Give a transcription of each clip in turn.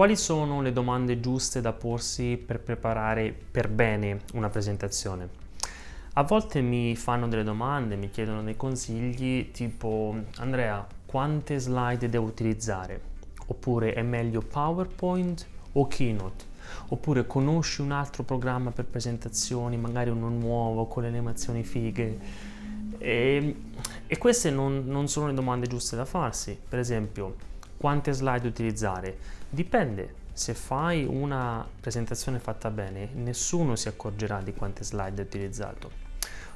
Quali sono le domande giuste da porsi per preparare per bene una presentazione? A volte mi fanno delle domande, mi chiedono dei consigli tipo Andrea, quante slide devo utilizzare? Oppure è meglio PowerPoint o Keynote? Oppure conosci un altro programma per presentazioni, magari uno nuovo con le animazioni fighe? E, e queste non, non sono le domande giuste da farsi. Per esempio, quante slide utilizzare? Dipende, se fai una presentazione fatta bene, nessuno si accorgerà di quante slide hai utilizzato.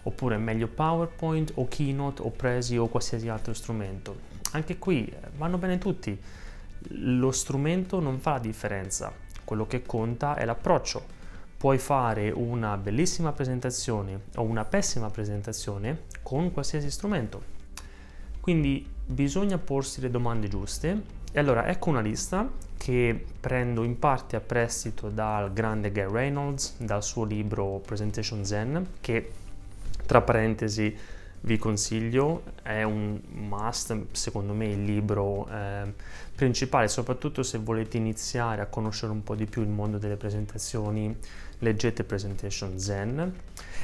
Oppure meglio PowerPoint o Keynote o Presi o qualsiasi altro strumento. Anche qui eh, vanno bene tutti. Lo strumento non fa la differenza, quello che conta è l'approccio. Puoi fare una bellissima presentazione o una pessima presentazione con qualsiasi strumento. Quindi bisogna porsi le domande giuste. E allora ecco una lista che prendo in parte a prestito dal grande Gary Reynolds, dal suo libro Presentation Zen, che tra parentesi vi consiglio, è un must, secondo me il libro eh, principale, soprattutto se volete iniziare a conoscere un po' di più il mondo delle presentazioni, leggete Presentation Zen.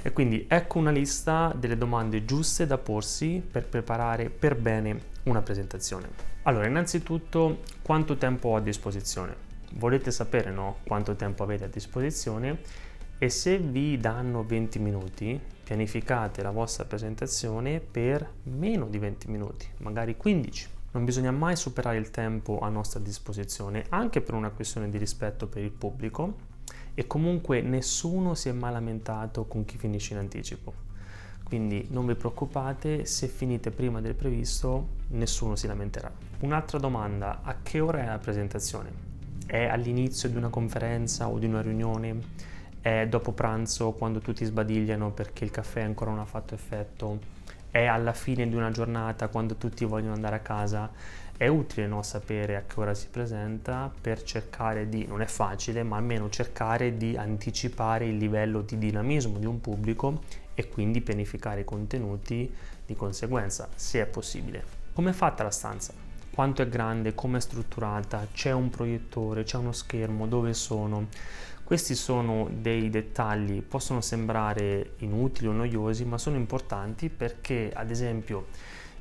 E quindi ecco una lista delle domande giuste da porsi per preparare per bene una presentazione. Allora, innanzitutto, quanto tempo ho a disposizione? Volete sapere no? quanto tempo avete a disposizione e se vi danno 20 minuti, pianificate la vostra presentazione per meno di 20 minuti, magari 15. Non bisogna mai superare il tempo a nostra disposizione, anche per una questione di rispetto per il pubblico e comunque nessuno si è mai lamentato con chi finisce in anticipo. Quindi non vi preoccupate, se finite prima del previsto nessuno si lamenterà. Un'altra domanda, a che ora è la presentazione? È all'inizio di una conferenza o di una riunione? È dopo pranzo quando tutti sbadigliano perché il caffè ancora non ha fatto effetto? È alla fine di una giornata quando tutti vogliono andare a casa? È utile no, sapere a che ora si presenta per cercare di, non è facile, ma almeno cercare di anticipare il livello di dinamismo di un pubblico e quindi pianificare i contenuti di conseguenza, se è possibile. Come è fatta la stanza? Quanto è grande? Come è strutturata? C'è un proiettore? C'è uno schermo? Dove sono? Questi sono dei dettagli, possono sembrare inutili o noiosi, ma sono importanti perché, ad esempio,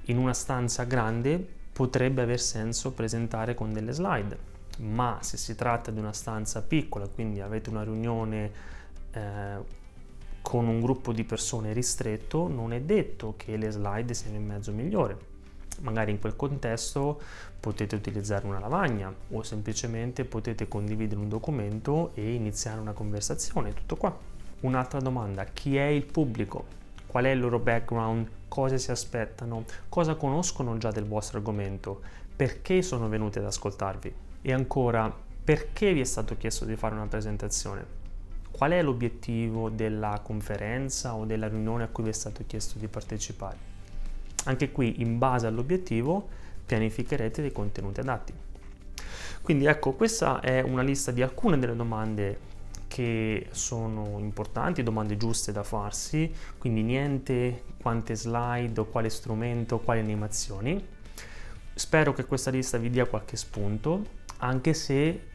in una stanza grande potrebbe aver senso presentare con delle slide, ma se si tratta di una stanza piccola, quindi avete una riunione eh, con un gruppo di persone ristretto, non è detto che le slide siano il mezzo migliore. Magari in quel contesto potete utilizzare una lavagna o semplicemente potete condividere un documento e iniziare una conversazione, tutto qua. Un'altra domanda, chi è il pubblico? qual è il loro background, cosa si aspettano, cosa conoscono già del vostro argomento, perché sono venuti ad ascoltarvi e ancora perché vi è stato chiesto di fare una presentazione. Qual è l'obiettivo della conferenza o della riunione a cui vi è stato chiesto di partecipare? Anche qui, in base all'obiettivo, pianificherete dei contenuti adatti. Quindi ecco, questa è una lista di alcune delle domande che sono importanti, domande giuste da farsi, quindi niente quante slide o quale strumento, quali animazioni. Spero che questa lista vi dia qualche spunto, anche se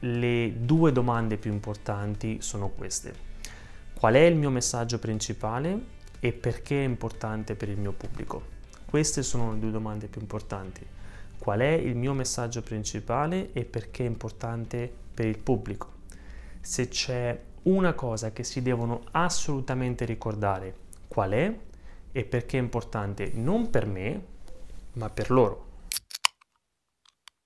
le due domande più importanti sono queste. Qual è il mio messaggio principale e perché è importante per il mio pubblico? Queste sono le due domande più importanti. Qual è il mio messaggio principale e perché è importante per il pubblico? se c'è una cosa che si devono assolutamente ricordare, qual è e perché è importante non per me, ma per loro.